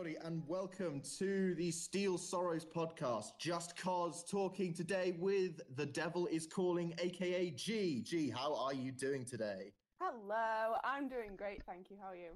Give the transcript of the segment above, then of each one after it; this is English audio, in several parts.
everybody, and welcome to the Steel Sorrows podcast. Just Cause talking today with The Devil is Calling, aka G. G, how are you doing today? Hello, I'm doing great, thank you. How are you?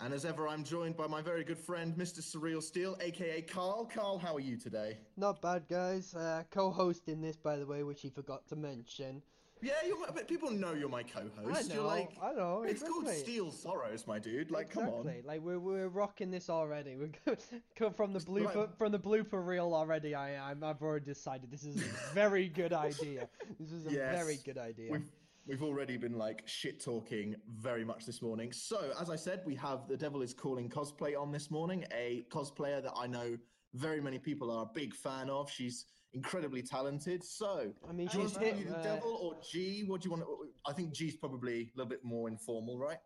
And as ever, I'm joined by my very good friend, Mr. Surreal Steel, aka Carl. Carl, how are you today? Not bad, guys. Uh, co-hosting this, by the way, which he forgot to mention. Yeah, you're, but people know you're my co-host. I You're know, like, I know. it's called. Steel Sorrows, my dude. Like, exactly. come on. Like we're we're rocking this already. We're come from the blooper like- from the blooper reel already. I I'm, I've already decided this is a very good idea. This is a very good idea. We've we've already been like shit talking very much this morning. So as I said, we have the Devil is Calling cosplay on this morning. A cosplayer that I know very many people are a big fan of. She's incredibly talented. So I mean, do you want to hit. be the uh, Devil or G? What do you want? To, I think G's probably a little bit more informal, right?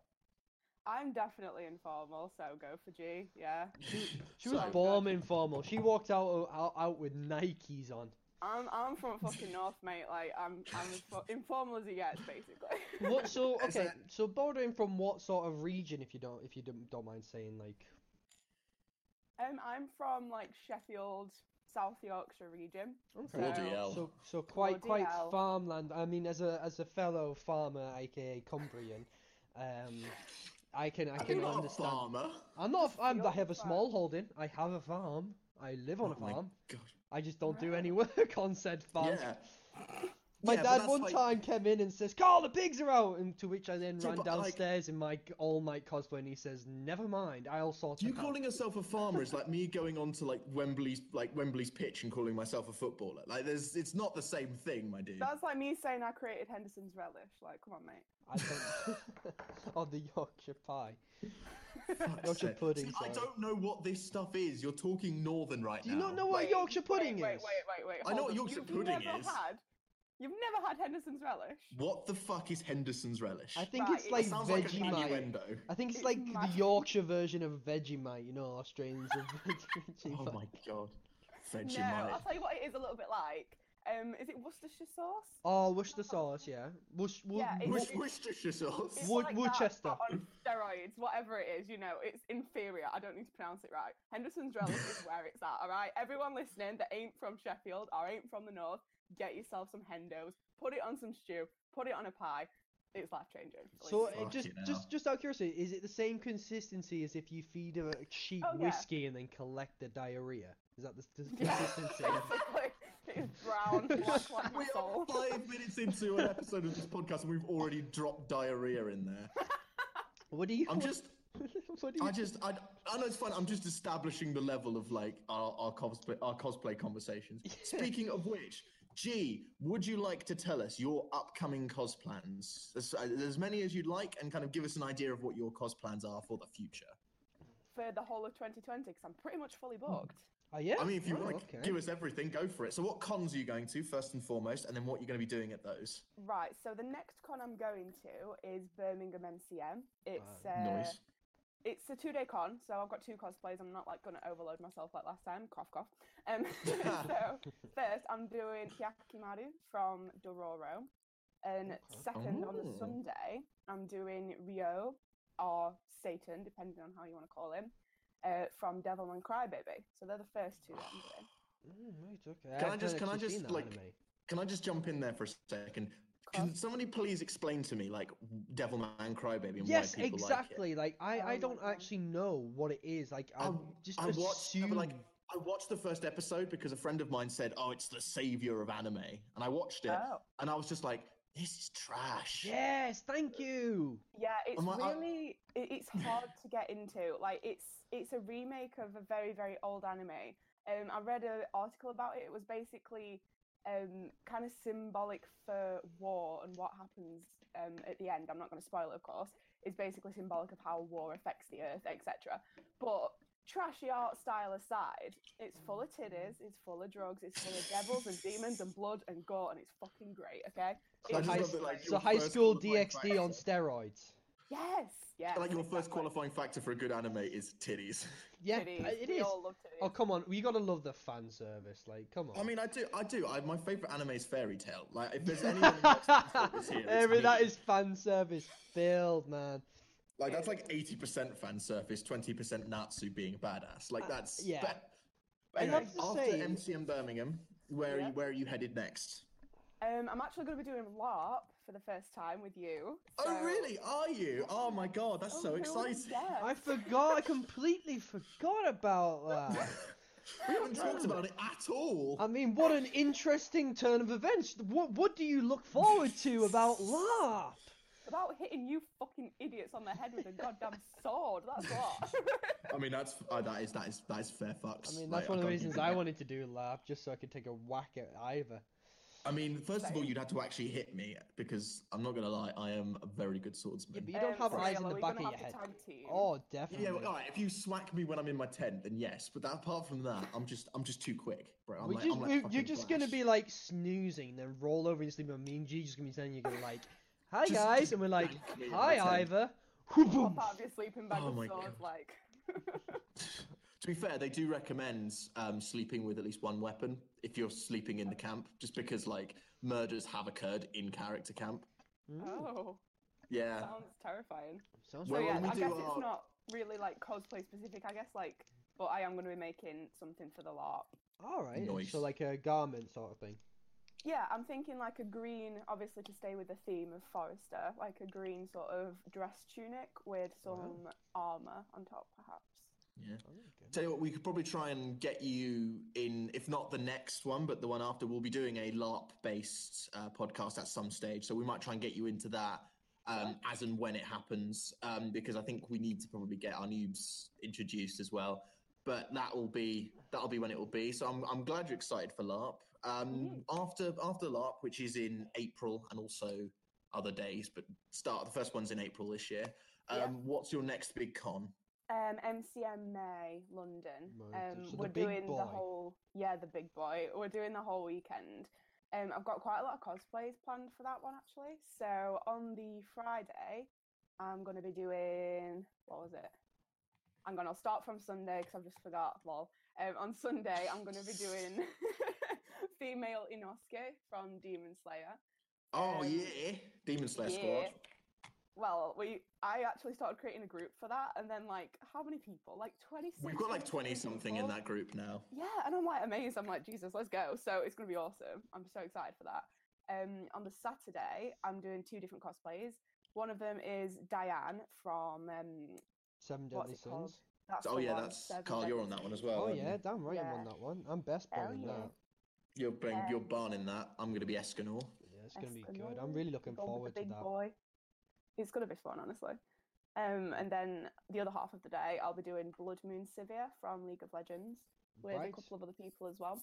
I'm definitely informal, so go for G. Yeah. She was So- born informal. She walked out, out out with Nikes on. I'm I'm from fucking north, mate. Like I'm I'm as fo- informal as he gets, basically. What? So okay. that- So bordering from what sort of region, if you don't if you don't, don't mind saying, like. um, I'm from like Sheffield, South Yorkshire region. Okay. Bloody hell. So so quite Bloody quite hell. farmland. I mean, as a as a fellow farmer, aka Cumbrian, um, I can I You're can not a understand. farmer. I'm not. a- I'm, I have a small holding. I have a farm. I live on Oh a my farm. God. I just don't do any work on said farm. Yeah. My Yeah, dad one like- time came in and says, "Carl, the pigs are out," and to which I then Yeah, ran but, like- downstairs in my all night cosplay, and he says, "Never mind, I'll sort You it out." You calling yourself a farmer is like me going on to like Wembley's like Wembley's pitch and calling myself a footballer. Like there's it's not the same thing, my dude. That's like me saying I created Henderson's relish. Like, come on, mate. I don't. oh, the Yorkshire pie. Yorkshire pudding, See, I don't know what this stuff is. You're talking northern right Do now. you not know what Wait, Yorkshire pudding wait, is? Wait, wait, wait, wait. I know hold what on. Yorkshire You've pudding never is. Had, you've never had Henderson's relish. What the fuck is Henderson's relish? I think Right, it's it like sounds like an Vegemite. innuendo. I think it's It's like the mad. Yorkshire version of Vegemite. You know, Australians of Vegemite. Oh my god. Vegemite. No, Vegemite. I'll tell you what it is a little bit like. Um, is it Worcestershire sauce? Oh, Worcestershire sauce, yeah. Worc- Wor- Yeah, it's- Wor- Worcestershire sauce. It's Wood- like Worcester. But on steroids, whatever it is, you know, it's inferior. I don't need to pronounce it right. Henderson's relish is where it's at, all right? Everyone listening that ain't from Sheffield or ain't from the north, get yourself some Hendos, put it on some stew, put it on a pie. It's life changing. So it Fucking just, hell. just, just out of curiosity, is it the same consistency as if you feed a cheap Oh, yeah. whiskey and then collect the diarrhea? Is that the, the yeah, consistency? basically, it's brown, black like my We soul. are five minutes into an episode of this podcast and we've already dropped diarrhea in there. what do you? I'm just what do you? I just, I, I know it's fun. I'm just establishing the level of like our, our cosplay, our cosplay conversations. Speaking of which, G, would you like to tell us your upcoming cos plans? As, uh, as many as you'd like, and kind of give us an idea of what your cos plans are for the future. For the whole of 2020, because I'm pretty much fully booked. Oh yeah. I mean, if you Oh, want to okay. give us everything, go for it. So, what cons are you going to first and foremost, and then what you're going to be doing at those? Right, so the next con I'm going to is Birmingham MCM. It's Wow. uh, Noise. it's a two day con, so I've got two cosplays. I'm not like going to overload myself like last time. Cough, cough. Um, so first, I'm doing Hyakkimaru from Dororo, and Okay. second on the Oh. Sunday, I'm doing Ryo or Satan, depending on how you want to call him, uh, from Devilman Crybaby. So they're the first two that I'm doing. Mm, right, okay. Can I haven't just- can I just, like, anime. Can I just jump in there for a second? Can somebody please explain to me, like, Devilman Crybaby and Yes, why people like it? exactly. Like, I, Oh I don't actually know what it is. Like I, I, just I watched, no, assume. but, like, I watched the first episode because a friend of mine said, "Oh, it's the savior of anime," and I watched it, Oh. and I was just like, "This is trash." Yes, thank you. Yeah, it's I'm like, I- really it, it's hard to get into. Like it's it's a remake of a very very old anime. Um, I read an article about it. It was basically um kind of symbolic for war and what happens um at the end. I'm not going to spoil it, of course. It's basically symbolic of how war affects the earth, etc. But trashy art style aside, it's full of titties, it's full of drugs, it's full of devils and demons and blood and gore, and it's fucking great. Okay. I It's just high, it, like, so high school qualifying DxD on steroids. Yes. Yes. Like your first qualifying factor for a good anime is titties. Yeah, Titties. it we all love titties. Oh come on, you gotta love the fan service. Like, come on. I mean, I do, I do. I, my favorite anime is Fairy Tail. Like, if there's anyone who likes here, it's Every, me. that is fan service filled, man. Like that's like eighty percent fan service, twenty percent Natsu being a badass. Like Uh, that's yeah. But, anyway, after say- MCM Birmingham, where are you, where are you headed next? Um, I'm actually going to be doing LARP for the first time with you. Oh really? Are you? Oh my god, that's Oh, so who exciting. I forgot. I completely forgot about that. we haven't talked about it at all. I mean, what an interesting turn of events. What what do you look forward to about LARP? About hitting you fucking idiots on the head with a goddamn sword. That's what. I mean, that's uh, that is that is that is fair fucks. I mean, Like, that's one of the reasons I wanted to do LARP, just so I could take a whack at either. I mean, first of all, you'd have to actually hit me because I'm not gonna lie, I am a very good Yeah, swordsman. but you don't Um, have so eyes yeah, in the back of your head. to tag team? Oh, definitely. Yeah, well, all right. If you smack me when I'm in my tent, then yes. But that, apart from that, I'm just I'm just too quick, bro. I'm like, just, I'm like you're fucking just gonna be like snoozing, then roll over and sleep. And me and G just gonna be saying you're gonna like, "Hi Just- guys," just and we're like, bank me in "Hi my. Ivor." Pop out of your sleeping bag Oh my with swords, God. like. To be fair, they do recommend um, sleeping with at least one weapon if you're sleeping in the camp, just because like murders have occurred in character camp. Oh, Yeah. sounds terrifying. sounds So Well, yeah, we I do guess our- it's not really like cosplay specific. I guess like, but I am going to be making something for the LARP. all right. Nice. So like a garment sort of thing. Yeah, I'm thinking like a green, obviously to stay with the theme of Forester, like a green sort of dress tunic with some armor on top, perhaps. Yeah. Oh. Tell you what, we could probably try and get you in, if not the next one, but the one after. We'll be doing a LARP-based uh, podcast at some stage, so we might try and get you into that um, as and when it happens, um, because I think we need to probably get our noobs introduced as well. But that will be that'll be when it will be. So I'm I'm glad you're excited for LARP. Um, After after LARP, which is in April and also other days, but start the first one's in April this year. Um, Yeah. What's your next big con? Um, MCM May, London. Um, so we're big doing boy. the whole, yeah, the big boy. We're doing the whole weekend. Um, I've got quite a lot of cosplays planned for that one actually. So on the Friday, I'm going to be doing what was it? I'm going to start from Sunday because I've just forgot. Lol. Um, on Sunday, I'm going to be doing female Inosuke from Demon Slayer. Oh Um, yeah, Demon Slayer yeah. Squad. Well, we I actually started creating a group for that, and then like how many people? Like twenty. We've got like twenty something in that group now. Yeah, and I'm like amazed. I'm like Jesus, let's go. So it's gonna be awesome. I'm so excited for that. Um, on the Saturday, I'm doing two different cosplays. One of them is Diane from um, Seven what's Deadly? Sins. That's Oh yeah, one, that's Seven Carl. You're on that one as well. Oh yeah, damn right I'm on that one. I'm best boy Hell in yeah. that. You're playing. You're Um, barn in that. I'm gonna be Escanor. Yeah, it's gonna be good. I'm really looking go with forward the to big that. boy. It's gonna be fun, honestly. Um, and then the other half of the day, I'll be doing Blood Moon Sivir from League of Legends with Right. a couple of other people as well.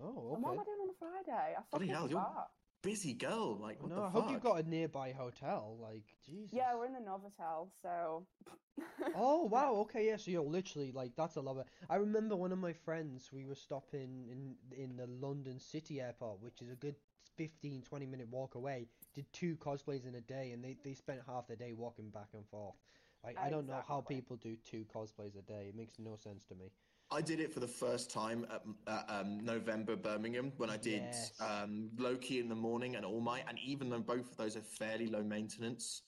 Oh, And what am okay. I doing on a Friday? I Bloody hell, you're- forgot. Busy girl. Like what No, the I fuck? hope you've got a nearby hotel. Like, Jesus. Yeah, we're in the Novotel, so. Oh wow, okay, yeah, so you're literally like that's a lot of I remember one of my friends, we were stopping in in the London City Airport, which is a good 15 20 minute walk away, did two cosplays in a day and they they spent half the day walking back and forth. Like I don't know how people do two cosplays a day. It makes no sense to me. I did it for the first time at, at um, November Birmingham when I did Yes. um, Loki in the morning and All Might, and even though both of those are fairly low maintenance,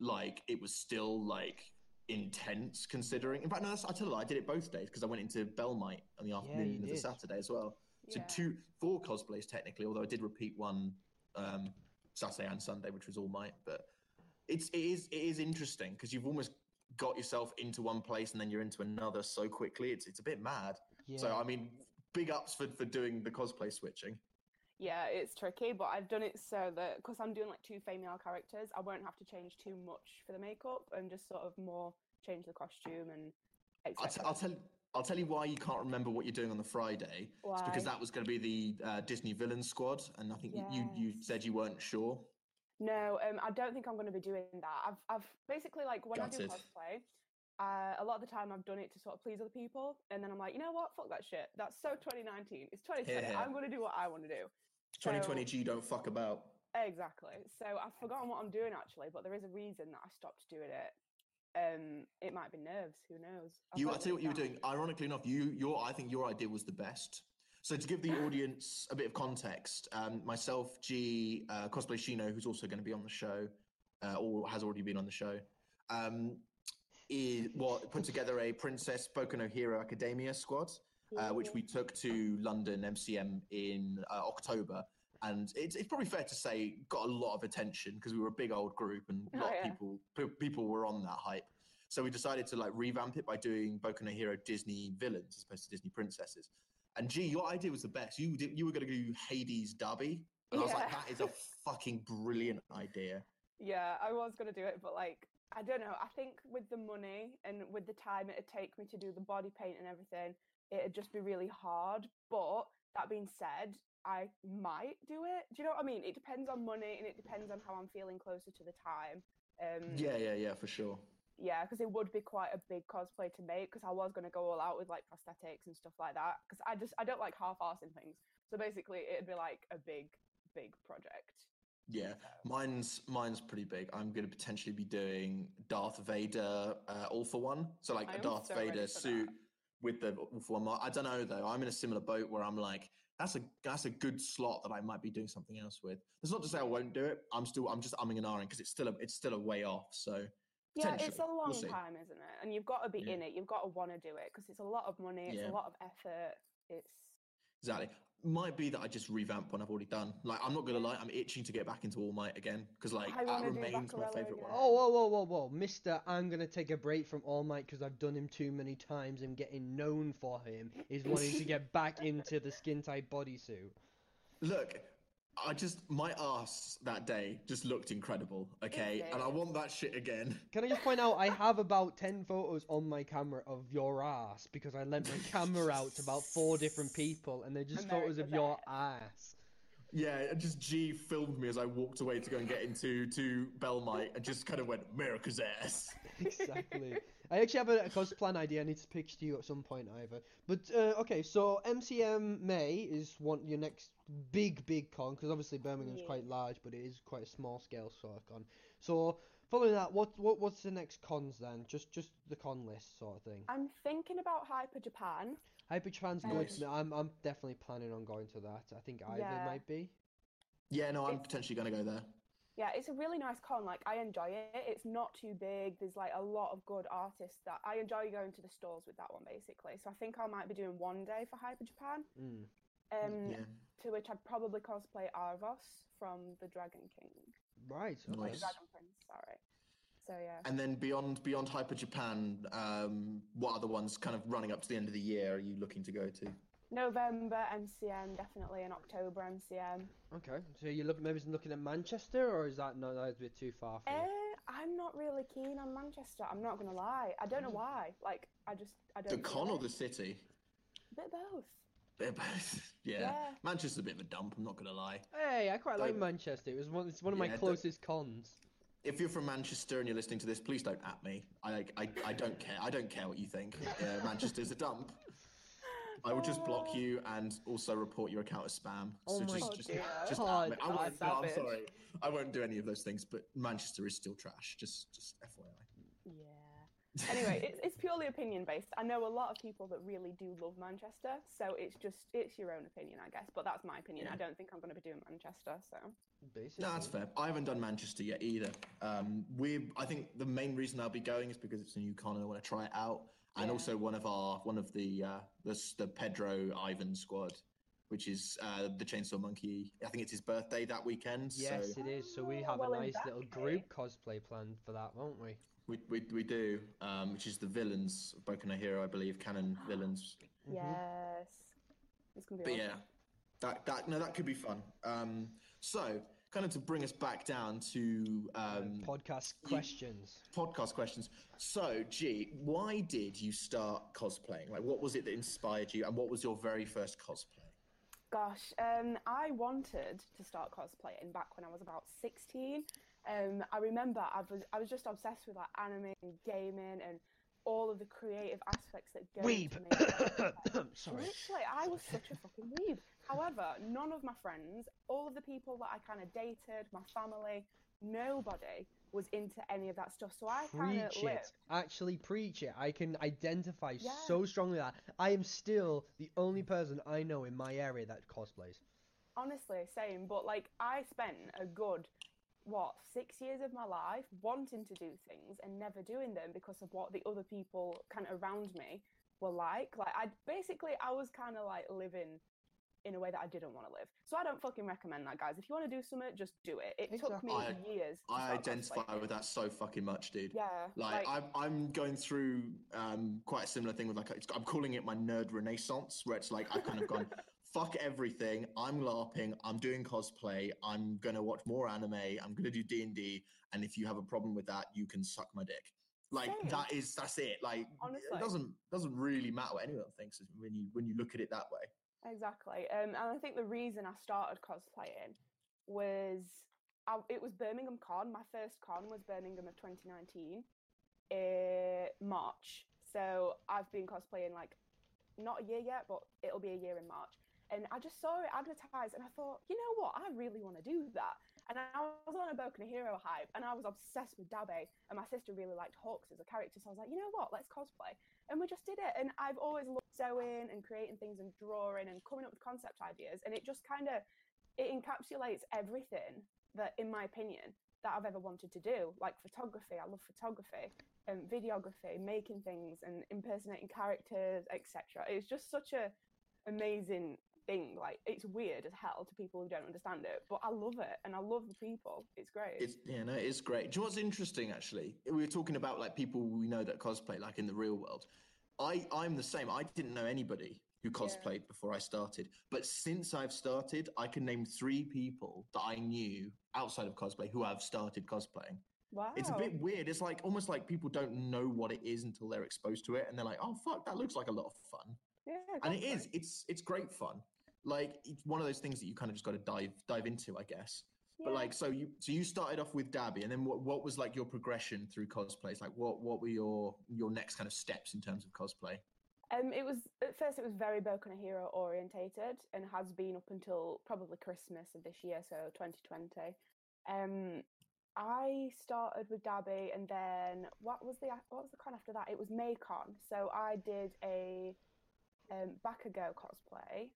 like it was still like intense considering. In fact, no, that's, I tell you, I did it both days because I went into Belmite on the afternoon you of the. Saturday as well. So Yeah. two, four cosplays technically, although I did repeat one um, Saturday and Sunday, which was All Might. But it's it is it is interesting because you've almost got yourself into one place and then you're into another so quickly. It's it's a bit mad. Yeah. So I mean, big ups for for doing the cosplay switching. Yeah, it's tricky, but I've done it so that because I'm doing like two female characters, I won't have to change too much for the makeup and just sort of more change the costume and I'll, t- I'll tell I'll tell you why you can't remember what you're doing on the Friday. It's because that was going to be the uh, Disney Villain Squad, and I think you, you you said you weren't sure. No, um, I don't think I'm going to be doing that. I've, I've basically like when I do Gutted. cosplay, uh, a lot of the time I've done it to sort of please other people, and then I'm like, you know what, fuck that shit. That's so 2019. It's 2020. Yeah. I'm going to do what I want to do. 2020 So- G don't fuck about. Exactly. So I've forgotten what I'm doing actually, but there is a reason that I stopped doing it. Um, it might be nerves. Who knows? I've You, got I tell you what you were doing. Ironically enough, you, your, I think your idea was the best. So to give the audience a bit of context, um, myself, G, uh, cosplay Shino, who's also going to be on the show, uh, or has already been on the show. Um, is what put together a Princess Boku no Hero Academia squad, uh, which we took to London MCM in uh, October. And it's, it's probably fair to say got a lot of attention because we were a big old group and a Oh, lot yeah. of people pe- people were on that hype. So we decided to like revamp it by doing Boku no Hero Disney villains as opposed to Disney princesses. And gee, your idea was the best. You did, you were going to do Hades Dabi, and I was like, that is a fucking brilliant idea. Yeah, I was gonna do it, but like I don't know. I think with the money and with the time it'd take me to do the body paint and everything, it'd just be really hard. But that being said, I might do it. Do you know what I mean? It depends on money and it depends on how I'm feeling closer to the time. Um, Yeah, yeah, yeah, for sure. Yeah, because it would be quite a big cosplay to make. Because I was gonna go all out with like prosthetics and stuff like that. Because I just I don't like half-assing things. So basically, it'd be like a big, big project. Yeah, mine's mine's pretty big. I'm going to potentially be doing Darth Vader uh, all for one. So like I a Darth so Vader suit that. with the all for one. I don't know though. I'm in a similar boat where I'm like, that's a that's a good slot that I might be doing something else with. That's not to say I won't do it. I'm still I'm just umming and ahhing because it's still a it's still a way off. So Yeah, it's a long we'll time, isn't it? And you've got to be Yeah. in it. You've got to want to do it because it's a lot of money. It's Yeah. a lot of effort. It's Exactly. Might be that I just revamp one I've already done. Like I'm not gonna lie, I'm itching to get back into All Might again because like I that remains my favorite again. one. Oh, whoa, whoa, whoa, whoa, Mister! I'm gonna take a break from All Might because I've done him too many times. and getting known for him is wanting to get back into the skin tight bodysuit. Look, I just my ass that day just looked incredible. Okay, and I want that shit again. Can I just point out I have about ten photos on my camera of your ass because I lent my camera out to about four different people and they're just photos of America's your ass. Yeah, and just G filmed me as I walked away to go and get into to Belmite and just kind of went America's ass. exactly. I actually have a, a cosplay idea I need to pitch to you at some point, Ivor. But uh, okay, so MCM May is one your next big big con because obviously Birmingham's Yeah. quite large, but it is quite a small scale sort of con. So following that, what what what's the next cons then? Just just the con list sort of thing. I'm thinking about Hyper Japan. Hyper Japan's Nice. good. to. I'm I'm definitely planning on going to that. I think Ivor Yeah. might be. Yeah, no, I'm It's- potentially gonna go there. Yeah, it's a really nice con. Like I enjoy it. It's not too big. There's like a lot of good artists that I enjoy going to the stores with that one basically. So I think I might be doing one day for Hyper Japan. Mm. Um, Yeah, to which I'd probably cosplay Aaravos from the Dragon King. Right. Like Nice. Dragon Prince, sorry. So yeah. and then beyond beyond Hyper Japan, um, what other ones kind of running up to the end of the year are you looking to go to? November MCM definitely and October MCM. Okay. So you're looking maybe looking at Manchester, or is that not that's a bit too far for you? Eh, I'm not really keen on Manchester. I'm not gonna lie. I don't know why. Like I just I don't. The feel con or the city? bit both. They're both. Yeah. Yeah. Manchester's a bit of a dump. I'm not gonna lie. Hey, I quite like Don't- Manchester. It was one. It's one of my Yeah, don't- closest cons. If you're from Manchester and you're listening to this, please don't at me. I like, I, I don't care. I don't care what you think. Uh, Manchester's a dump. I will just block you and also report your account as spam. Oh so my just, Oh just, dear. just God. I won't, no, I'm sorry. I won't do any of those things. But Manchester is still trash. Just, just FYI. Yeah. Anyway, it's, it's purely opinion based. I know a lot of people that really do love Manchester, so it's just it's your own opinion, I guess. But that's my opinion. I don't think I'm going to be doing Manchester. So Basically. No, that's fair. I haven't done Manchester yet either. Um, we, I think the main reason I'll be going is because it's a new con and I want to try it out, and Yeah. also one of our one of the uh, the the Pedro Ivan squad, which is uh, the Chainsaw Monkey. I think it's his birthday that weekend. Yes, so it is. So we have well, a nice that little case- group cosplay planned for that, won't we? we we, we do, um, which is the villains of Boku no Hero, I believe, canon villains. Mhm. yes, it's going to be. But awesome. yeah, that that no, that could be fun. Um, so kind of to bring us back down to um, Podcast you- questions. podcast questions. So, G, why did you start cosplaying? Like, what was it that inspired you, and what was your very first cosplay? Gosh, um, I wanted to start cosplaying back when I was about 16. Um, I remember I was I was just obsessed with like anime and gaming and all of the creative aspects that go Weeb. into cosplay. Sorry. Literally, I was such a fucking weeb. However, none of my friends, all of the people that I kind of dated, my family, nobody was into any of that stuff. So I kind of lived. Actually, preach it. I can identify Yeah. so strongly that I am still the only person I know in my area that cosplays. Honestly, same. But like, I spent a good what six years of my life wanting to do things and never doing them because of what the other people kind of around me were like. Like I basically I was kind of like living in a way that I didn't want to live. So I don't fucking recommend that, guys. If you want to do something, just do it. It took me I- years. I identify with that so fucking much, dude. Yeah, Like, I'm, I'm going through um, quite a similar thing with like it's, I'm calling it my nerd renaissance, where it's like I've kind of gone fuck everything. I'm larping. I'm doing cosplay. I'm gonna watch more anime. I'm gonna do D and D. And if you have a problem with that, you can suck my dick. Like Same. that is that's it. Like Honestly. it doesn't doesn't really matter what anyone thinks when you when you look at it that way. Exactly. Um, and I think the reason I started cosplaying was I, it was Birmingham Con. My first con was Birmingham of 2019, uh, March. So I've been cosplaying like not a year yet, but it'll be a year in March. And I just saw it advertised, and I thought, you know what, I really want to do that. And I was on a Boku no Hero hype, and I was obsessed with Dabi. And my sister really liked Hawks as a character, so I was like, you know what, let's cosplay and we just did it. And I've always loved sewing and creating things and drawing and coming up with concept ideas. And it just kind of it encapsulates everything that, in my opinion, that I've ever wanted to do. Like photography, I love photography, and videography, making things and impersonating characters, etc. It's just such a amazing thing. Like it's weird as hell to people who don't understand it, but I love it and I love the people. It's great. It's yeah, no, it's great. Do you know what's interesting actually? We were talking about like people we know that cosplay, like in the real world. I I'm the same. I didn't know anybody who cosplayed before I started, but since I've started, I can name three people that I knew outside of cosplay who have started cosplaying. wow. It's a bit weird. It's like almost like people don't know what it is until they're exposed to it, and they're like, "Oh fuck, that looks like a lot of fun." yeah, and it is. It's it's great fun. Like it's one of those things that you kind of just got to dive dive into, I guess. But like, so you so you started off with Dabi, and then what what was like your progression through cosplays? Like, what what were your your next kind of steps in terms of cosplay? Um, it was at first it was very Boku no Hero orientated and has been up until probably Christmas of this year, so 2020. Um, I started with Dabi, and then what was the what was the con after that? It was Maycon. So I did a um, Bakugo cosplay.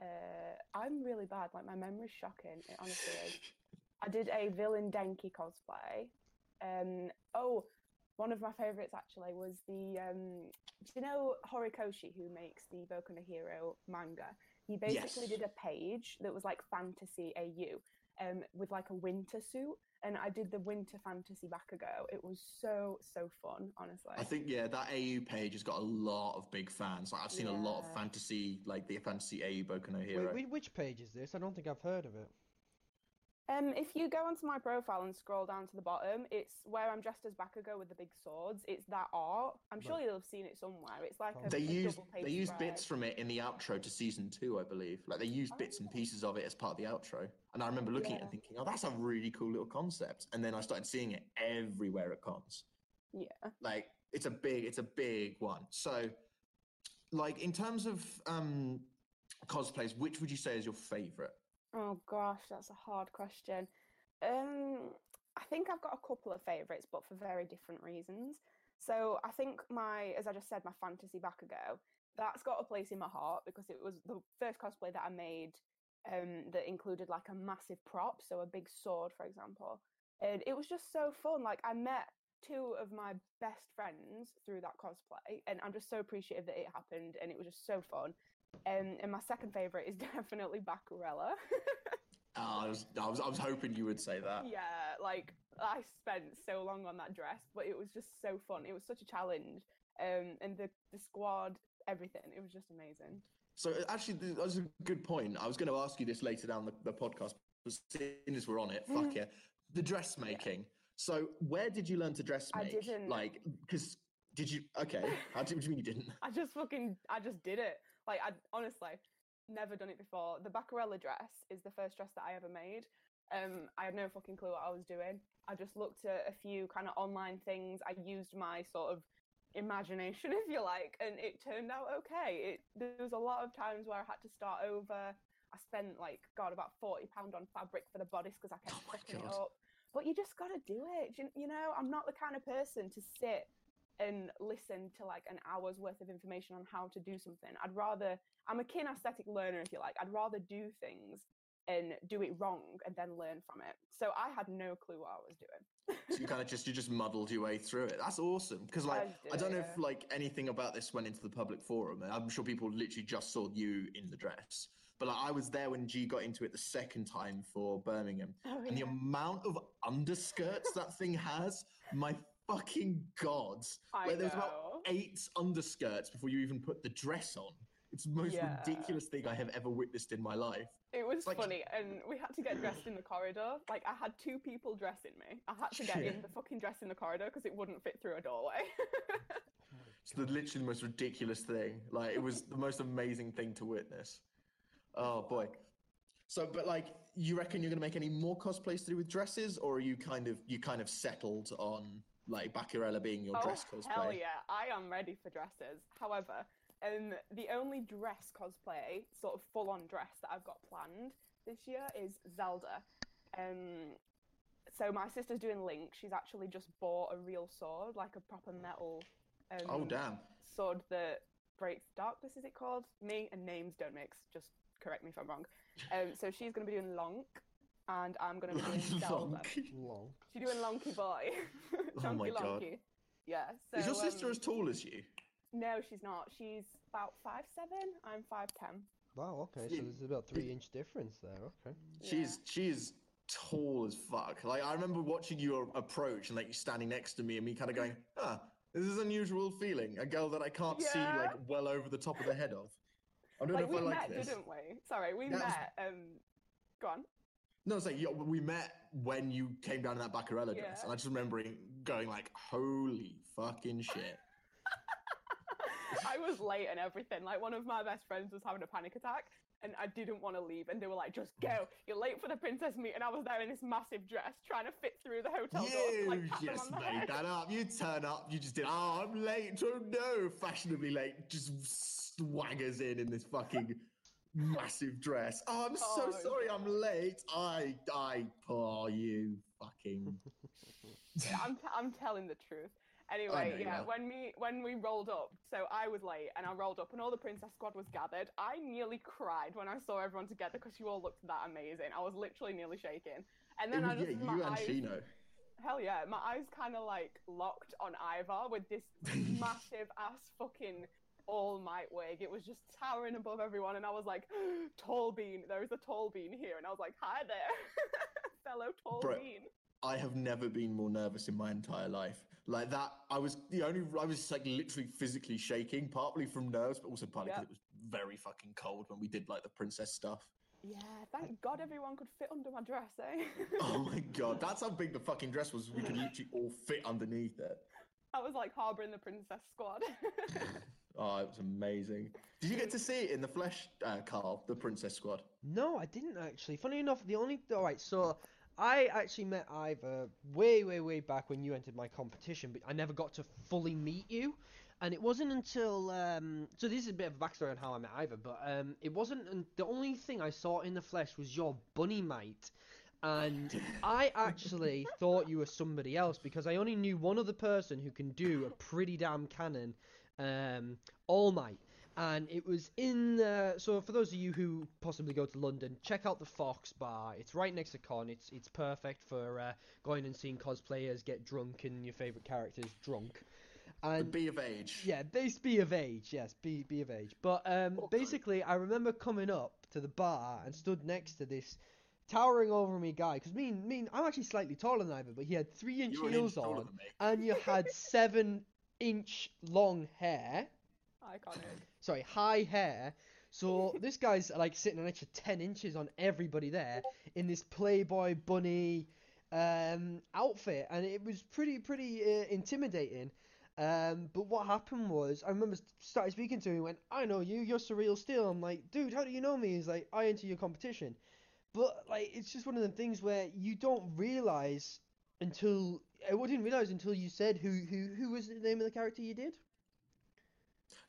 Uh, I'm really bad. Like my memory's shocking. It honestly is. I did a villain Denki cosplay. Um, oh, one of my favorites actually was the um, do you know Horikoshi who makes the Boku no Hero manga? He basically Yes. did a page that was like fantasy AU, um, with like a winter suit, and I did the winter fantasy Bakugo. It was so so fun, honestly. I think yeah, that AU page has got a lot of big fans. Like I've seen a lot of fantasy, like the fantasy AU Boku no Hero. Wait, which page is this? I don't think I've heard of it. Um, if you go onto my profile and scroll down to the bottom, it's where I'm dressed as Bakugo with the big swords. It's that art. I'm sure Right. you'll have seen it somewhere. It's like a, They a used they used spread. bits from it in the outro to season two, I believe. Like they used bits and Oh. pieces of it as part of the outro. And I remember looking at it and thinking, "Oh, that's a really cool little concept." And then I started seeing it everywhere at cons. Yeah. Like it's a big it's a big one. So, like in terms of um cosplays, which would you say is your favorite? Oh gosh, that's a hard question. Um, I think I've got a couple of favorites, but for very different reasons. So I think my, as I just said, my fantasy Bakugo, that's got a place in my heart because it was the first cosplay that I made um, that included like a massive prop, so a big sword, for example. And it was just so fun. Like I met two of my best friends through that cosplay, and I'm just so appreciative that it happened, and it was just so fun. Um, and my second favorite is definitely Bakurella. Ah, I was, I was I was hoping you would say that. yeah, like I spent so long on that dress, but it was just so fun. It was such a challenge, um, and the the squad, everything. It was just amazing. So actually, that was a good point. I was going to ask you this later down the, the podcast, but seeing as we're on it, fuck yeah, the dressmaking. So where did you learn to dress? Make? I didn't. Like, because did you? Okay, how do you mean you didn't? I just fucking, I just did it. Like I honestly never done it before. The Bacarella dress is the first dress that I ever made. Um, I had no fucking clue what I was doing. I just looked at a few kind of online things. I used my sort of imagination, if you like, and it turned out okay. It there was a lot of times where I had to start over. I spent like God about forty pound on fabric for the bodice because I kept Oh it up. But you just got to do it. You, you know, I'm not the kind of person to sit and listen to like an hour's worth of information on how to do something. I'd rather I'm a kinesthetic learner if you like. I'd rather do things and do it wrong and then learn from it. So I had no clue what I was doing. So you kind of just you just muddled your way through it. That's awesome because like just did I don't know if like anything about this went into the public forum. I'm sure people literally just saw you in the dress. But like I was there when G got into it the second time for Birmingham, Oh, and the amount of underskirts that thing has, my fucking gods. I Like there's about eight underskirts before you even put the dress on. It's the most Yeah. ridiculous thing I have ever witnessed in my life. It was like- funny, and we had to get dressed in the corridor. Like I had two people dressing me. I had to get Shit. in the fucking dress in the corridor because it wouldn't fit through a doorway. It's the literally the most ridiculous thing. Like it was the most amazing thing to witness. Oh boy. So, but like, you reckon you're gonna make any more cosplays to do with dresses, or are you kind of you kind of settled on like Baccarella being your oh dress cosplay? hell yeah, I am ready for dresses. However, um, the only dress cosplay, sort of full-on dress that I've got planned this year is Zelda. Um, so my sister's doing Link. She's actually just bought a real sword, like a proper metal. Um, Oh damn! sword that breaks darkness is it called me and names don't mix just correct me if i'm wrong um so she's going to be doing lonk and i'm going to be doing zelda Lonk. Long. she's doing lonky boy Oh chunky my God. lonky yeah so Is your sister um, as tall as you? no she's not she's about five seven i'm five ten Wow. Okay. So there's about three inch difference there. Okay. She's she is tall as fuck. Like I remember watching you approach and like you standing next to me and me kind of going, ah, this is an unusual feeling. A girl that I can't see like well over the top of the head of. I don't like know we if I met like this. didn't we sorry we That was- met um go on No, it's like yo, we met when you came down in that Baccarella dress, Yeah. and I just remembering going like, "Holy fucking shit!" I was late and everything. Like one of my best friends was having a panic attack, and I didn't want to leave. And they were like, "Just go! You're late for the princess meet." And I was there in this massive dress, trying to fit through the hotel door. You like, just made head. that up. You turn up. You just did. Oh, I'm late. Oh no, fashionably late. Just swaggers in in this fucking massive dress. Oh, I'm so Oh, sorry. I'm late. I, I, oh, you fucking. I'm, t- I'm telling the truth. Anyway, yeah, when we when we rolled up, so I was late and I rolled up and all the princess squad was gathered. I nearly cried when I saw everyone together because you all looked that amazing. I was literally nearly shaking. And then was, I just yeah, my you and eyes, Chino. hell yeah, my eyes kind of like locked on Ivor with this massive ass fucking all might wig. It was just towering above everyone, and I was like, tall bean. There is a tall bean here, and I was like, hi there, fellow tall Bro, bean. I have never been more nervous in my entire life. Like that, I was the only. I was like literally physically shaking, partly from nerves, but also partly because Yep. it was very fucking cold when we did like the princess stuff. Yeah, thank God everyone could fit under my dress, eh? Oh my god, that's how big the fucking dress was. We could literally all fit underneath it. I was like harboring the princess squad. Oh, it was amazing. Did you get to see it in the flesh, uh, Carl? The Princess Squad. No, I didn't actually. Funny enough, the only all right. So I actually met Ivor way, way, way back when you entered my competition, but I never got to fully meet you. And it wasn't until um, so this is a bit of a backstory on how I met Ivor, but um, it wasn't. un- The only thing I saw in the flesh was your bunny mite, and I actually thought you were somebody else because I only knew one other person who can do a pretty damn canon, um, All Might and it was in uh, so for those of you who possibly go to London, check out the Fox Bar. It's right next to Con. It's it's perfect for uh, going and seeing cosplayers get drunk and your favorite characters drunk. And be of Age. yeah, base be of age. Yes, be be of age. But um, Okay. basically, I remember coming up to the bar and stood next to this towering over me guy. Because me, me, I'm actually slightly taller than Ivor, but he had three inch You were an heels on, and you had seven inch long hair Iconic. sorry, high hair. So this guy's like sitting an extra ten inches on everybody there in this Playboy bunny um, outfit, and it was pretty pretty uh, intimidating. Um, but what happened was, I remember st- started speaking to him. He went, "I know you. You're Surreal Steel." I'm like, "Dude, how do you know me?" He's like, "I enter your competition." But like, it's just one of the things where you don't realize until I didn't realize until you said who who who was the name of the character you did.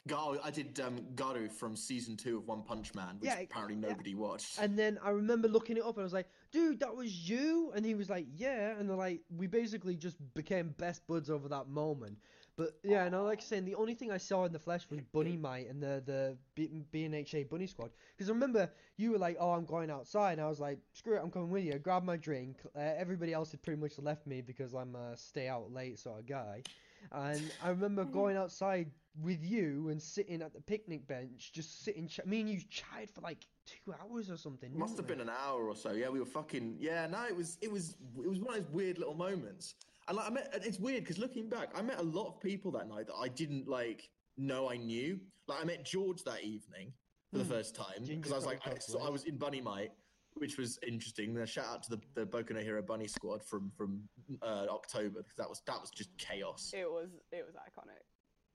Gar- I did um, Garou from season two of One Punch Man, which Yeah, apparently yeah. nobody watched. And then I remember looking it up and I was like, dude, that was you? And he was like, yeah. And they're like, we basically just became best buds over that moment. But yeah, no, like saying the only thing I saw in the flesh was Bunny Mite and the the B- BNHA Bunny Squad. Because I remember you were like, "Oh, I'm going outside," and I was like, "Screw it, I'm coming with you." I grabbed my drink. Uh, everybody else had pretty much left me because I'm a stay out late sort of guy. And I remember going outside with you and sitting at the picnic bench, just sitting. Ch- me and you chatted for like two hours or something. Must have we? been an hour or so. Yeah, we were fucking. Yeah, no, it was. It was. It was one of those weird little moments. And like, I met. It's weird because looking back, I met a lot of people that night that I didn't like know I knew. Like, I met George that evening for the Hmm. first time because I was like, I, so I was in Bunny Mite, which was interesting. Then a shout out to the the Boku no Hero Bunny Squad from from uh, October because that was that was just chaos. It was it was iconic.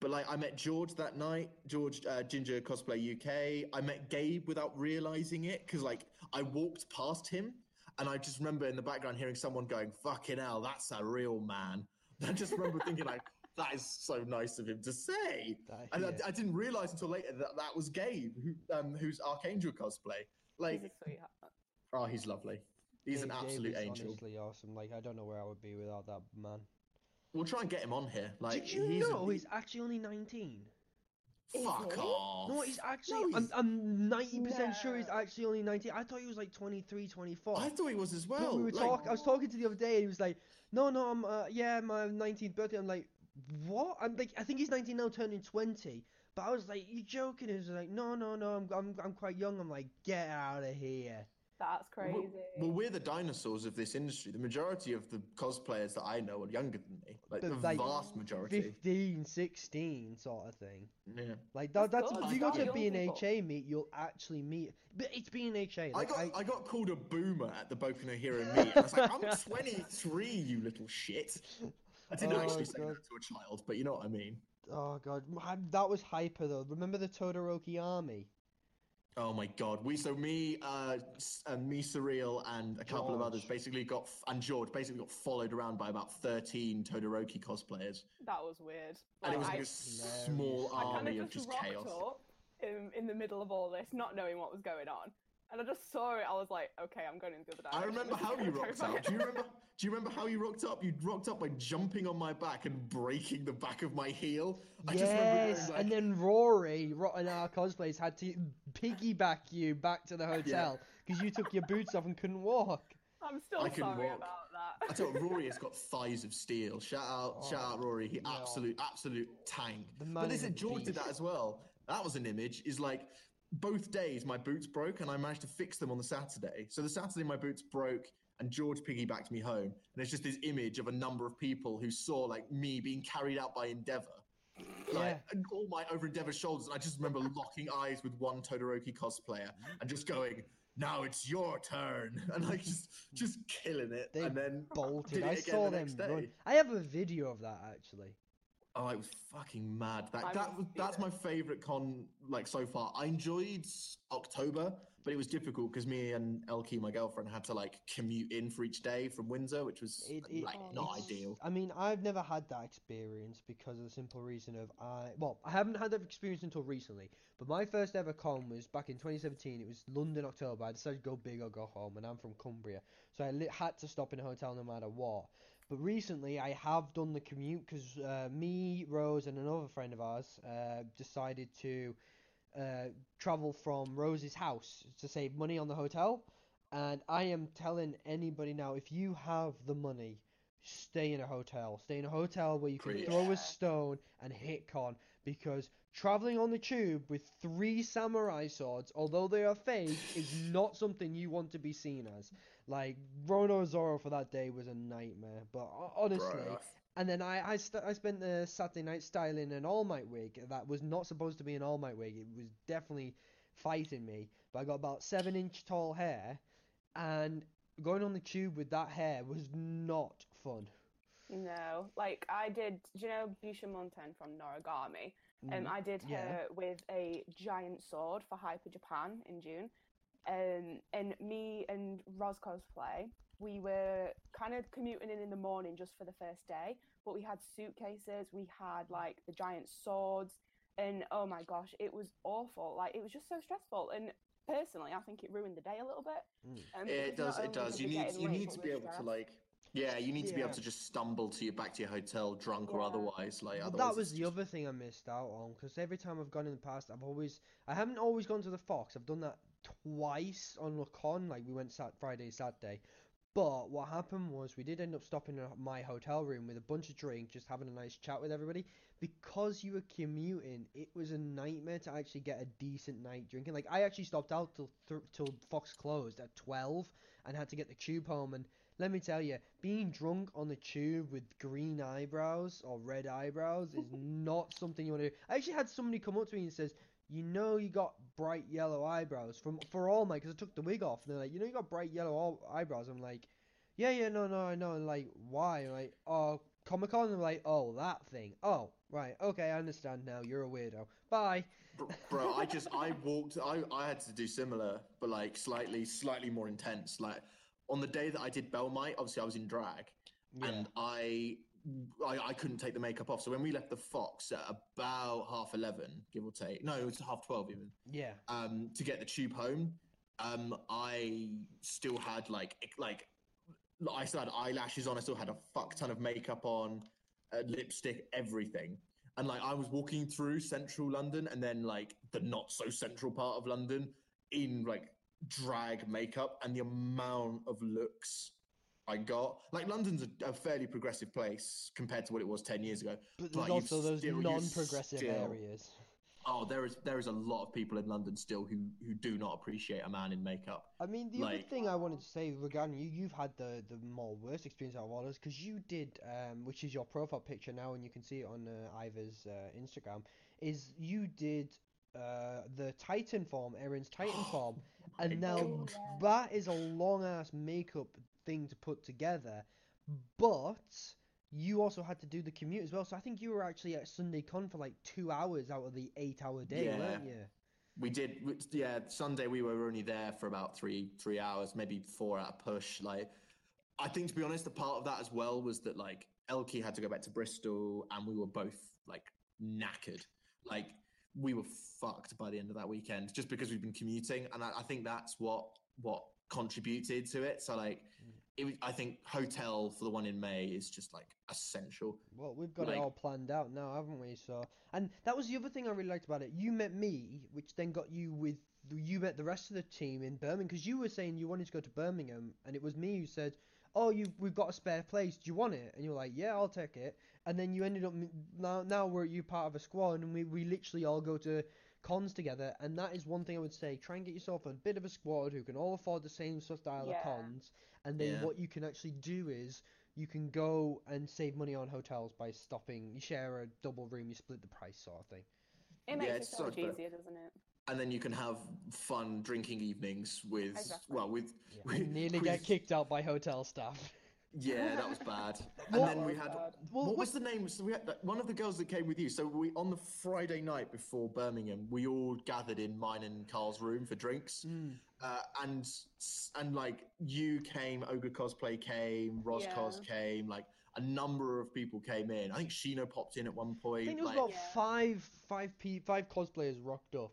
But like, I met George that night, George uh, Ginger Cosplay UK. I met Gabe without realizing it because like I walked past him and I just remember in the background hearing someone going, "Fucking hell, that's a real man." I just remember thinking like, "That is so nice of him to say." That- And yeah. I, I didn't realize until later that that was Gabe, who, um, who's Archangel cosplay. Like, He's a oh, he's lovely. He's an Gabe- Gabe absolute is angel. Honestly, awesome. Like I don't know where I would be without that man. We'll try and get him on here. Like, Did you he's a- know he's actually only 19? Is fuck off. No, he's actually. No, I'm, I'm 90% sure he's No. actually only 19. I thought he was like 23, 24. I thought he was as well. we were like- talk- I was talking to the other day, and he was like, "No, no, I'm uh, yeah, my 19th birthday." I'm like, "What?" I'm like, "I think he's 19 now, turning 20." But I was like, you're joking?" He was like, "No, no, no, I'm I'm I'm quite young." I'm like, "Get out of here!" That's Well, crazy. Well, we're the dinosaurs of this industry. The majority of the cosplayers that I know are younger than me. Like But, the like, vast majority. 15, 16 sort of thing. Yeah. Like that, That's that's if you go to a young. BNHA meet, you'll actually meet. But it's BNHA. I Like, got I, I, got called a boomer at the Boku no Hero meet. And I was like, I'm 23, you little shit. I didn't Oh, actually say God. that to a child, but you know what I mean. oh god, that was hyper though. Remember the Todoroki army? Oh my god. We so me, uh, s- uh me, surreal, and a couple of others basically got f- and George basically got followed around by about 13 Todoroki cosplayers, that was weird. and it was Like, like I, a small I kind army of of just, just rocked chaos. up in, in the middle of all this, not knowing what was going on. And I just saw it. I was like, okay, I'm going in the other direction. I remember how you gonna rocked terrify up. Do you remember? Do you remember how you rocked up? You rocked up by jumping on my back and breaking the back of my heel. I just remember yes, going and then Rory, Rotten our cosplays, had to piggyback you back to the hotel because you took your boots off and couldn't walk. I'm still I can sorry walk. about I that. tell you, Rory has got thighs of steel. Shout out, oh, shout out, Rory. He no. absolute, absolute tank. The But man is listen, a George did that as well. That was an image. Is like both days my boots broke, and I managed to fix them on the Saturday. So the Saturday my boots broke, and George piggybacked me home. And it's just this image of a number of people who saw like me being carried out by Endeavor. Like Yeah. and all my over Endeavor's shoulders, and I just remember locking eyes with one Todoroki cosplayer and just mm-hmm. going, "Now it's your turn," and like just just killing it. They and then Bolted. I saw the them next run. I have a video of that actually. Oh, it was fucking mad. That I that was that's it. my favorite con like so far. I enjoyed October, but it was difficult because me and Elkie, my girlfriend, had to like commute in for each day from Windsor, which was It, it, like not ideal. I mean, I've never had that experience because of the simple reason of I well, I haven't had that experience until recently. But my first ever con was back in 2017. It was London October. I decided to go big or go home, and I'm from Cumbria, so I li- had to stop in a hotel no matter what. But recently, I have done the commute because uh, me, Rose, and another friend of ours uh, decided to uh, travel from Rose's house to save money on the hotel. And I am telling anybody now, if you have the money, stay in a hotel. Stay in a hotel where you can Preach. throw a stone and hit con. Because traveling on the tube with three samurai swords, although they are fake, is not something you want to be seen as. Like Rono Zoro for that day was a nightmare. But honestly, Bro, and then I I, st- I spent the Saturday night styling an All Might wig that was not supposed to be an All Might wig. It was definitely fighting me. But I got about seven inch tall hair, and going on the tube with that hair was not fun. No, like I did. Do you know Monten from Noragami? Um, Mm, I did yeah. her with a giant sword for Hyper Japan in June. Um, and me and Roz cosplay, we were kind of commuting in in the morning just for the first day, but we had suitcases, we had like the giant swords, and oh my gosh, it was awful. Like it was just so stressful. And personally, I think it ruined the day a little bit. Mm. Um, it does. It does. You need you late, need to be were able to like Yeah, you need to be able to just stumble to your back to your hotel drunk or otherwise. Like otherwise that was it's the just- other thing I missed out on because every time I've gone in the past, I've always I haven't always gone to the Fox. I've done that twice on a con. Like we went sat Friday, Saturday. But what happened was we did end up stopping at my hotel room with a bunch of drinks, just having a nice chat with everybody. Because you were commuting, it was a nightmare to actually get a decent night drinking. Like I actually stopped out till th- till Fox closed at twelve and had to get the tube home. And let me tell you, being drunk on the tube with green eyebrows or red eyebrows is not something you want to do. I actually had somebody come up to me and says, "You know, you got bright yellow eyebrows from for all my because I took the wig off." And they're like, "You know, you got bright yellow eyebrows." I'm like, "Yeah, yeah, no, no, I know." And like, why? I'm like, "Oh, Comic Con." And they're like, "Oh, that thing. Oh, right, okay, I understand now. You're a weirdo. Bye." Br- Bro, I just I walked. I I had to do similar, but like slightly slightly more intense. Like on the day that I did Belmite, obviously I was in drag, Yeah. and I, I I couldn't take the makeup off. So when we left the Fox at about half eleven, give or take, no, it was half twelve even. yeah. Um, to get the tube home, um, I still had like like I still had eyelashes on. I still had a fuck ton of makeup on, uh, lipstick, everything. And like I was walking through central London and then like the not so central part of London in like drag makeup and the amount of looks I got. Like London's a, a fairly progressive place compared to what it was 10 years ago. But there's also those still- non-progressive still- areas. Oh, there is there is a lot of people in London still who who do not appreciate a man in makeup. I mean, the other thing I wanted to say regarding you, you've had the the more worst experience out of all of us because you did, um, which is your profile picture now, and you can see it on uh, Ivor's uh, Instagram, is you did uh, the Titan form, Eren's Titan form, and now Oh, yeah. that is a long ass makeup thing to put together, but you also had to do the commute as well. So I think you were actually at Sunday Con for like two hours out of the eight hour day, Yeah. weren't you? We did, yeah. Sunday we were only there for about three three hours, maybe four at a push. Like, I think to be honest, a part of that as well was that like Elkie had to go back to Bristol, and we were both like knackered. Like, we were fucked by the end of that weekend just because we've been commuting, and I, I think that's what what contributed to it. So like, it, was- I think hotel for the one in May is just like essential. Well, we've got it all planned out now, haven't we? So, and that was the other thing I really liked about it. You met me, which then got you with you met the rest of the team in Birmingham because you were saying you wanted to go to Birmingham, and it was me who said, "Oh, you we've got a spare place. Do you want it?" And you were like, "Yeah, I'll take it." And then you ended up now now we're you part of a squad, and we we literally all go to cons together, and that is one thing I would say. Try and get yourself a bit of a squad who can all afford the same sort of style Yeah. of cons, and then Yeah. what you can actually do is you can go and save money on hotels by stopping. You share a double room, you split the price, sort of thing. It Yeah, makes it's it so so much much better. easier, doesn't it? And then you can have fun drinking evenings with Exactly. well with, Yeah. with I nearly get kicked out by hotel staff. Yeah, that was bad. and What- then we had bad. Well, what what- was the name? So we had one of the girls that came with you. So we on the Friday night before Birmingham, we all gathered in mine and Carl's room for drinks. Mm. Uh, and and like you came, Ogre cosplay came, Ros Yeah. cos came, like a number of people came in. I think Shino popped in at one point. I think there was like- about Yeah. five, five p, five cosplayers rocked up.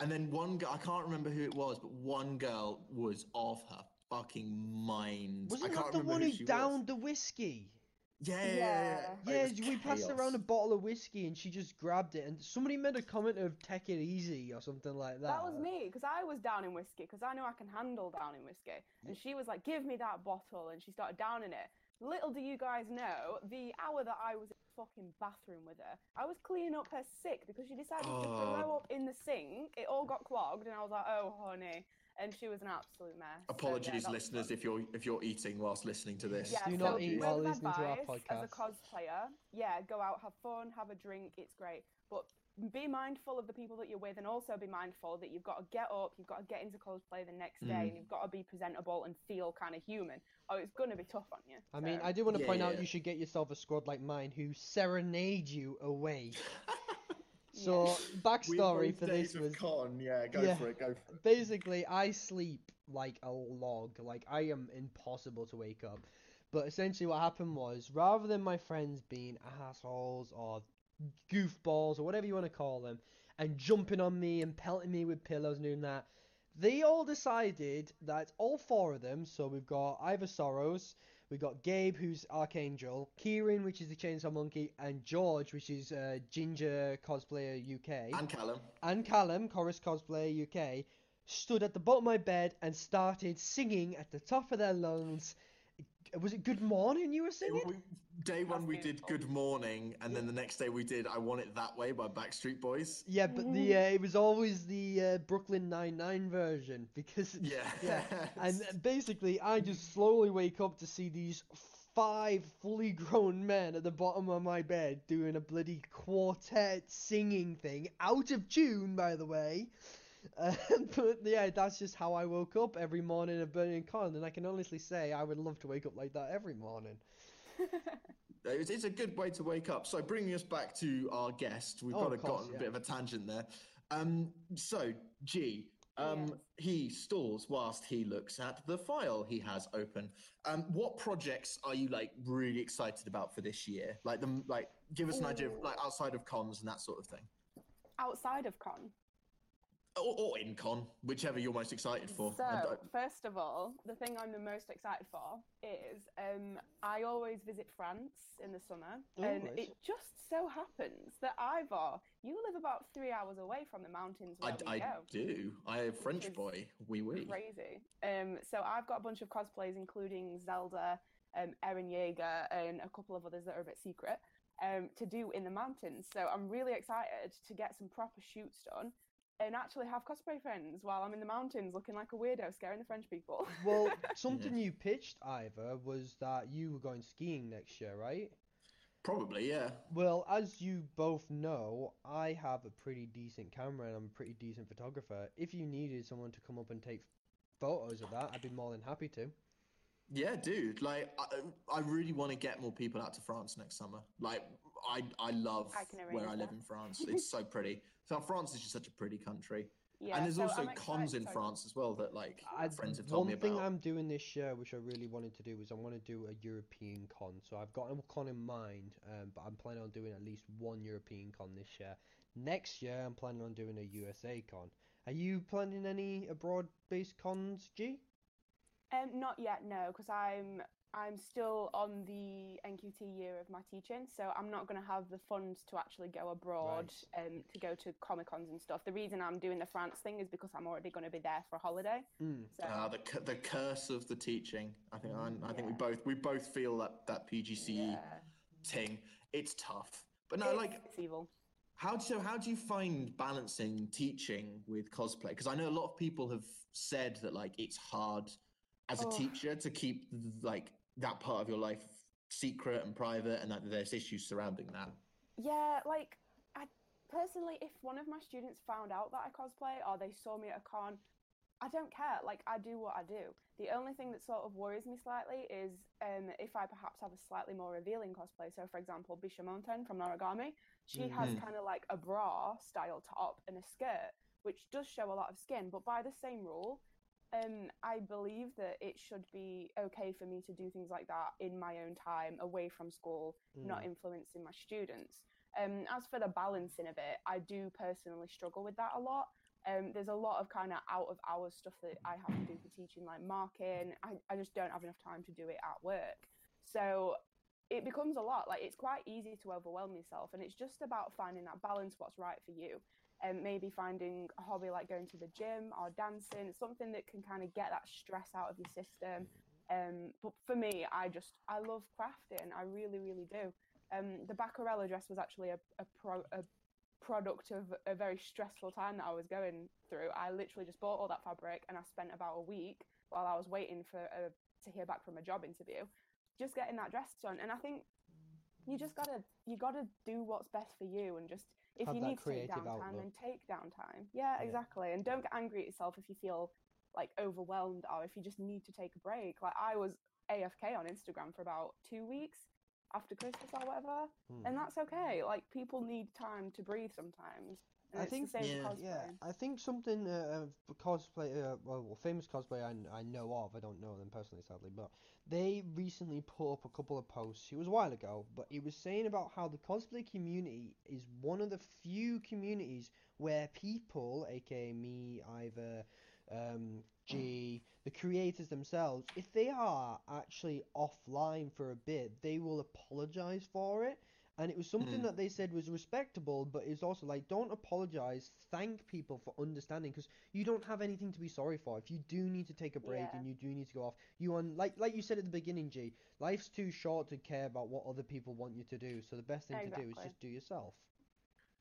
And then one girl, I can't remember who it was, but one girl was off her fucking mind. Wasn't I can't that the one who who downed was. the whiskey? Yeah, yeah, Yeah. yeah. Yeah, It was we passed around a bottle of whiskey and she just grabbed it, and somebody made a comment of "take it easy" or something like that. That was me because I was down in whiskey because I know I can handle down in whiskey, and she was like, "Give me that bottle," and she started downing it. Little do you guys know, the hour that I was in the fucking bathroom with her, I was cleaning up her sick because she decided to Oh. throw up in the sink. It all got clogged, and I was like, "Oh, honey," and she was an absolute mess. So, yeah, Apologies, listeners, if you're if you're eating whilst listening to this. Yeah, Do so not eat word while of listening to our advice, As a cosplayer, yeah, go out, have fun, have a drink. It's great, but be mindful of the people that you're with, and also be mindful that you've got to get up, you've got to get into cosplay the next day, Mm. and you've got to be presentable and feel kind of human. Oh, it's going to be tough on you. I mean, I do want to Yeah, point out you should get yourself a squad like mine who serenade you away. So Yeah. backstory for this was con. Yeah, go Yeah. for it. Go for it. basically I sleep like a log. Like I am impossible to wake up. But essentially what happened was rather than my friends being assholes or goofballs or whatever you want to call them and jumping on me and pelting me with pillows and doing that, they all decided that all four of them, so we've got Ivor Sorrows, We got Gabe, who's Archangel, Kieran, which is the Chainsaw Monkey, and George, which is uh, Ginger Cosplayer UK, And Callum. and Callum, Chorus Cosplayer UK, stood at the bottom of my bed and started singing at the top of their lungs. Was it Good Morning you were singing? We- Day one we did. Good Morning, and then the next day we did I Want It That Way by Backstreet Boys. Yeah, but the uh, it was always the uh, Brooklyn Nine Nine version because Yeah. yeah, and basically I just slowly wake up to see these five fully grown men at the bottom of my bed doing a bloody quartet singing thing out of tune, by the way. Uh, but yeah, that's just how I woke up every morning at Burning Con, and I can honestly say I would love to wake up like that every morning. It's, it's a good way to wake up. So, bringing us back to our guest, we've Oh, got of a, course, got a bit of a tangent there. Um, so, G, um, Yes. he stalls whilst he looks at the file he has open. Um, what projects are you like really excited about for this year? Like the like, give us an idea of like outside of cons and that sort of thing, Outside of con. Or, or in con, whichever you're most excited for. So, I- I- first of all, the thing I'm the most excited for is um, I always visit France in the summer, Oh, and nice. it just so happens that Ivor, you live about three hours away from the mountains I, we I go. do. I am French is boy. Oui, oui. Crazy. Um, so I've got a bunch of cosplays, including Zelda, um, Eren Yeager, and a couple of others that are a bit secret, um, to do in the mountains. So I'm really excited to get some proper shoots done and actually have cosplay friends while I'm in the mountains looking like a weirdo scaring the French people. Well, something you pitched, Ivor, was that you were going skiing next year, right? Probably, yeah. Well, as you both know, I have a pretty decent camera and I'm a pretty decent photographer. If you needed someone to come up and take photos of that, I'd be more than happy to. Yeah, dude. Like, I, I really want to get more people out to France next summer. Like, I, I love I where arrange I live that. in France. It's so pretty. So France is just such a pretty country, yeah, and there's so also I'm cons excited- in. France as well that like I, friends have told me about. One thing I'm doing this year, which I really wanted to do, is I want to do a European con. So I've got a con in mind, um, but I'm planning on doing at least one European con this year. Next year, I'm planning on doing a USA con. Are you planning any abroad-based cons, G? Um, not yet, no, because I'm I'm still on the NQT year of my teaching, so I'm not going to have the funds to actually go abroad um, to go to comic cons and stuff. The reason I'm doing the France thing is because I'm already going to be there for a holiday. Mm. So Ah, the the curse of the teaching. I think I, I think we both we both feel that that PGCE yeah, thing. It's tough, but no, it's, like it's evil. How do so? How do you find balancing teaching with cosplay? Because I know a lot of people have said that like it's hard as a Oh. teacher to keep like that part of your life secret and private, and that there's issues surrounding that. Yeah, like I personally, if one of my students found out that I cosplay or they saw me at a con, I don't care. Like I do what I do. The only thing that sort of worries me slightly is um, if I perhaps have a slightly more revealing cosplay. So, for example, Bishamonten from Noragami, she has Mhm. kind of like a bra style top and a skirt, which does show a lot of skin. But by the same rule, um, I believe that it should be okay for me to do things like that in my own time, away from school, not Mm. influencing my students. Um, as for the balancing of it, I do personally struggle with that a lot. Um, there's a lot of kind of out of hours stuff that I have to do for teaching, like marking. I, I just don't have enough time to do it at work. So it becomes a lot. Like it's quite easy to overwhelm yourself, and it's just about finding that balance, what's right for you. And maybe finding a hobby like going to the gym or dancing, something that can kind of get that stress out of your system. Um, but for me, I just I love crafting. I really, really do. Um, the Baccarella dress was actually a a, pro, a product of a very stressful time that I was going through. I literally just bought all that fabric and I spent about a week while I was waiting for a, to hear back from a job interview, just getting that dress done. And I think you just gotta you gotta do what's best for you and just if Have you need to take downtime, then take downtime. Yeah, Yeah. exactly. And don't get angry at yourself if you feel like overwhelmed or if you just need to take a break. Like I was AFK on Instagram for about two weeks after Christmas or whatever, Mm. and that's okay. Like people need time to breathe sometimes. And I think- the same Yeah. Yeah. I think something uh, a cosplay, uh, well, well, famous cosplay I, I know of, I don't know them personally, sadly, but they recently put up a couple of posts. It was a while ago, but it was saying about how the cosplay community is one of the few communities where people, aka me, either um, G, the creators themselves, if they are actually offline for a bit, they will apologize for it. And it was something Mm. that they said was respectable, but it's also like, don't apologize. Thank people for understanding because you don't have anything to be sorry for. If you do need to take a break Yeah. and you do need to go off, you on like like you said at the beginning, G. Life's too short to care about what other people want you to do. So the best thing to do is just do yourself.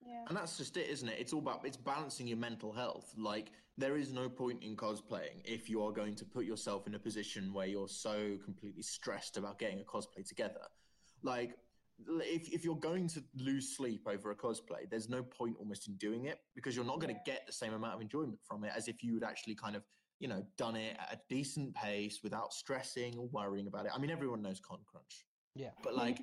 Yeah. And that's just it, isn't it? It's all about it's balancing your mental health. Like there is no point in cosplaying if you are going to put yourself in a position where you're so completely stressed about getting a cosplay together. Like l- if if you're going to lose sleep over a cosplay, there's no point almost in doing it because you're not going to get the same amount of enjoyment from it as if you would actually kind of you know done it at a decent pace without stressing or worrying about it. I mean, everyone knows con crunch. Yeah. But like,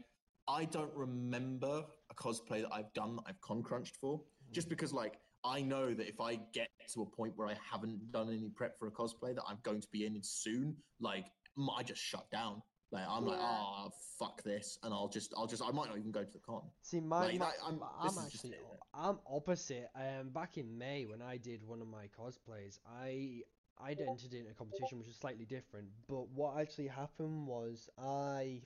I don't remember a cosplay that I've done that I've con crunched for. Just because like I know that if I get to a point where I haven't done any prep for a cosplay that I'm going to be in soon, like I just shut down. Like I'm like, Yeah. ah, fuck this, and I'll just, I'll just, I might not even go to the con. See, my, Like, my that- I'm- I'm, this is just actually? I'm opposite. Um, back in May when I did one of my cosplays, I I'd entered in a competition which was slightly different. But what actually happened was I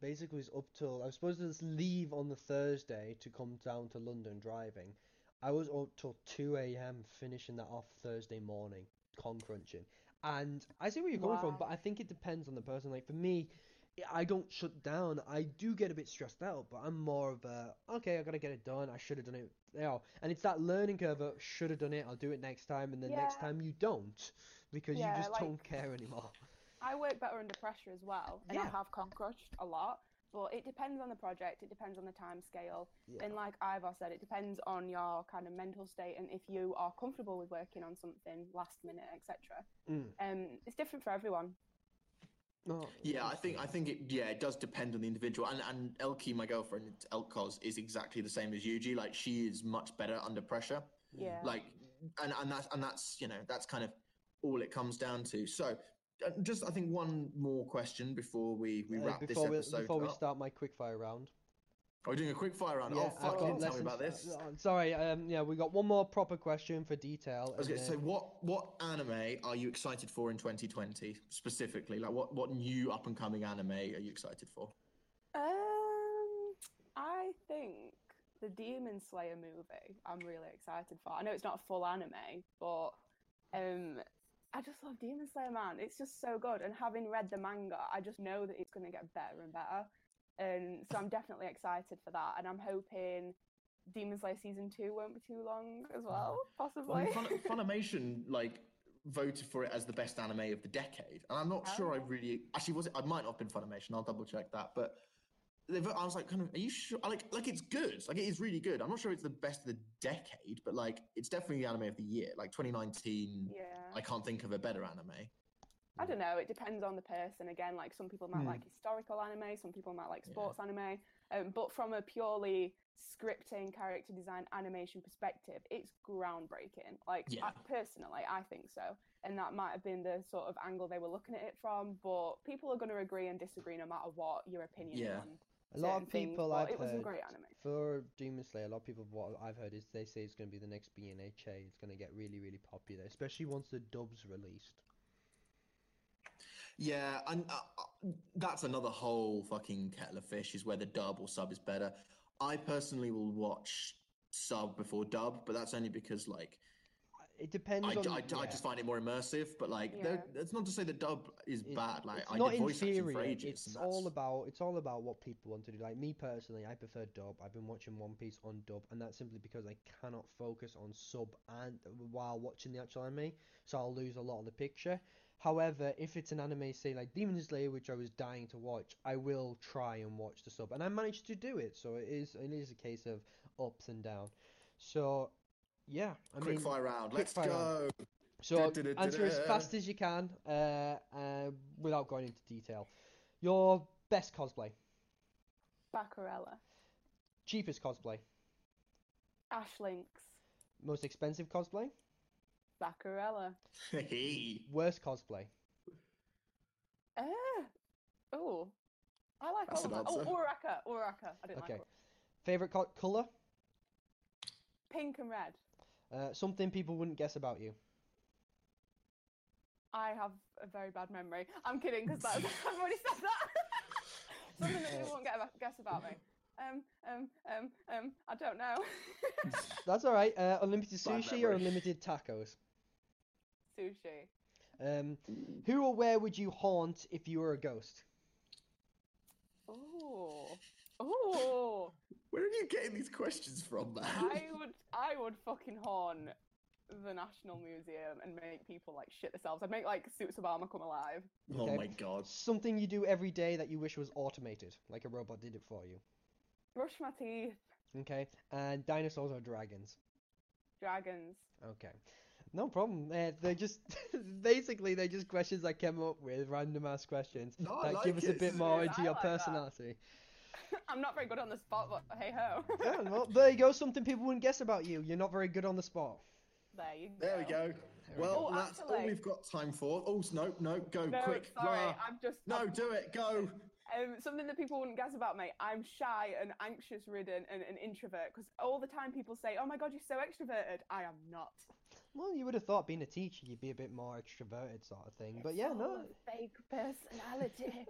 basically was up till I was supposed to just leave on the Thursday to come down to London driving. I was up till 2 a.m. finishing that off Thursday morning, con crunching. And I see where you're coming from, but I think it depends on the person. Like for me, I don't shut down. I do get a bit stressed out, but I'm more of a okay. I gotta get it done. I should have done it. You know, and it's that learning curve. of Should have done it. I'll do it next time, and then next time you don't because Yeah, you just like- don't care anymore. I work better under pressure as well, and I have con crushed a lot. But it depends on the project. It depends on the time scale. Yeah. And like Ivor said, it depends on your kind of mental state and if you are comfortable with working on something last minute, etc. Mm. Um, it's different for everyone. No, Yeah, I think. I think it yeah it does depend on the individual and and Elkie my girlfriend Elkos is exactly the same as Yuji like she is much better under pressure Yeah. like and and that's and that's you know that's kind of all it comes down to so just I think one more question before we we Uh, wrap this before we episode before we start my quickfire round. Are we doing a quick fire round? oh I've fuck! You got didn't tell me about this. uh, sorry, um, yeah, we got one more proper question for detail. I was and going to say, what what anime are you excited for in 2020 specifically? Like, what what new up and coming anime are you excited for? Um, I think the Demon Slayer movie. I'm really excited for. I know it's not a full anime, but um, I just love Demon Slayer, man. It's just so good. And having read the manga, I just know that it's going to get better and better. And so I'm definitely excited for that. And I'm hoping Demon Slayer season two won't be too long as well, Well, possibly. Mean, Fun- Funimation like voted for it as the best anime of the decade, and I'm not Oh, sure I really actually was it. I might not have been Funimation. I'll double check that, but. I was like, kind of, are you sure? Like, like it's good. Like, it is really good. I'm not sure it's the best of the decade, but like, it's definitely the anime of the year. Like, 2019, yeah. I can't think of a better anime. I don't know. It depends on the person. Again, like some people might Hmm. like historical anime, some people might like Yeah. sports anime. Um, but from a purely scripting, character design, animation perspective, it's groundbreaking. Like Yeah. I, personally, I think so. And that might have been the sort of angle they were looking at it from. But people are going to agree and disagree no matter what your opinion Yeah. on A lot of people but I've it was a heard great anime. for Demon Slayer, a lot of people what I've heard is they say it's going to be the next BNHA. It's going to get really, really popular, especially once the dub's released. Yeah, and uh, uh, that's another whole fucking kettle of fish is whether dub or sub is better. I personally will watch sub before dub, but that's only because like It depends I, on. I, I just find it more immersive. But like, there- Yeah. it's not to say the dub is It- bad. Like, it's I not did voice acting for inferior. ages. It's all about it's all about what people want to do. Like me personally, I prefer dub. I've been watching One Piece on dub, and that's simply because I cannot focus on sub and while watching the actual anime, so I'll lose a lot of the picture. However, if it's an anime, say like Demon Slayer, which I was dying to watch, I will try and watch the sub, and I managed to do it. So it is it is a case of ups and down. So yeah, I quick mean, fire round. quick Let's fire go. round. So Du-du-du-du-du. answer as fast as you can, uh, uh, without going into detail. Your best cosplay, Baccarella, cheapest cosplay, Ash Lynx, most expensive cosplay, Baccarella. Hey. worst cosplay. Uh, oh, I like That's all of an that. Oh, answer. Uraraka, Uraraka. I didn't Okay. like it. Favorite co- color? Pink and red. Uh, something people wouldn't guess about you. I have a very bad memory. I'm kidding because I've already said that. Something that you won't get a guess about me. Um, um, um, um, I don't know. That's all right. Uh, unlimited sushi or unlimited tacos? Sushi. Um, who or where would you haunt if you were a ghost? Oh, Ooh. Where are you getting these questions from, man? I would I would fucking horn the National Museum and make people like shit themselves. I'd make like suits of armor come alive. Oh Okay. my god. Something you do every day that you wish was automated, like a robot did it for you. Brush my teeth. Okay, and dinosaurs or dragons? Dragons. Okay, no problem. Uh, they're just basically they're just questions I came up with, random ass questions No, I that give like us a bit more into I your like that. Personality. I'm not very good on the spot, but hey ho. yeah, well, there you go. Something people wouldn't guess about you. You're not very good on the spot. there you go. There we go. we Well, go. that's all we've got time for. Oh, no, no, go No, quick. sorry, Rah. I'm just No, I'm- do it. Go. Um, something that people wouldn't guess about me. I'm shy and anxious ridden and an introvert because all the time people say, "Oh my god, you're so extroverted." I am not. Well, you would have thought being a teacher you'd be a bit more extroverted sort of thing, but yeah, It's no. a fake personality.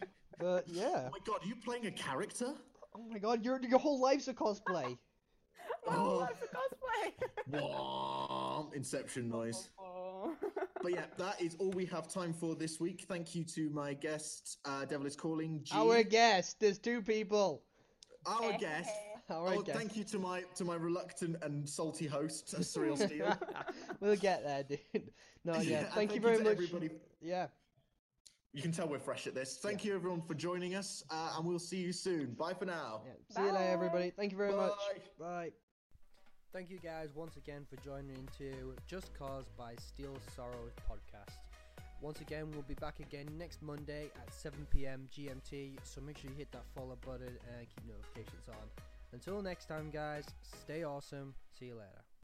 But yeah. Oh my god, are you playing a character? Oh my god, your your whole life's a cosplay. My whole Oh. life's a cosplay. Wah, Inception noise. Oh. But yeah, that is all we have time for this week. Thank you to my guest, uh, Devil is Calling, G. Our guest, there's two people. our guest. Our Oh, guest. thank you to my to my reluctant and salty host, Surreal Steel. we'll get there, dude. No, yeah. and Thank you very to much. everybody. Yeah. You can tell we're fresh at this. Thank you everyone for joining us, uh, and we'll see you soon. Bye for now. yeah. See you later, everybody. Thank you very much. Bye. Bye. Thank you guys once again for joining into Just Cause by Steel Sorrow podcast. Once again, we'll be back again next Monday at 7 pm GMT, so make sure you hit that follow button and keep notifications on. Until next time, guys, stay awesome. See you later.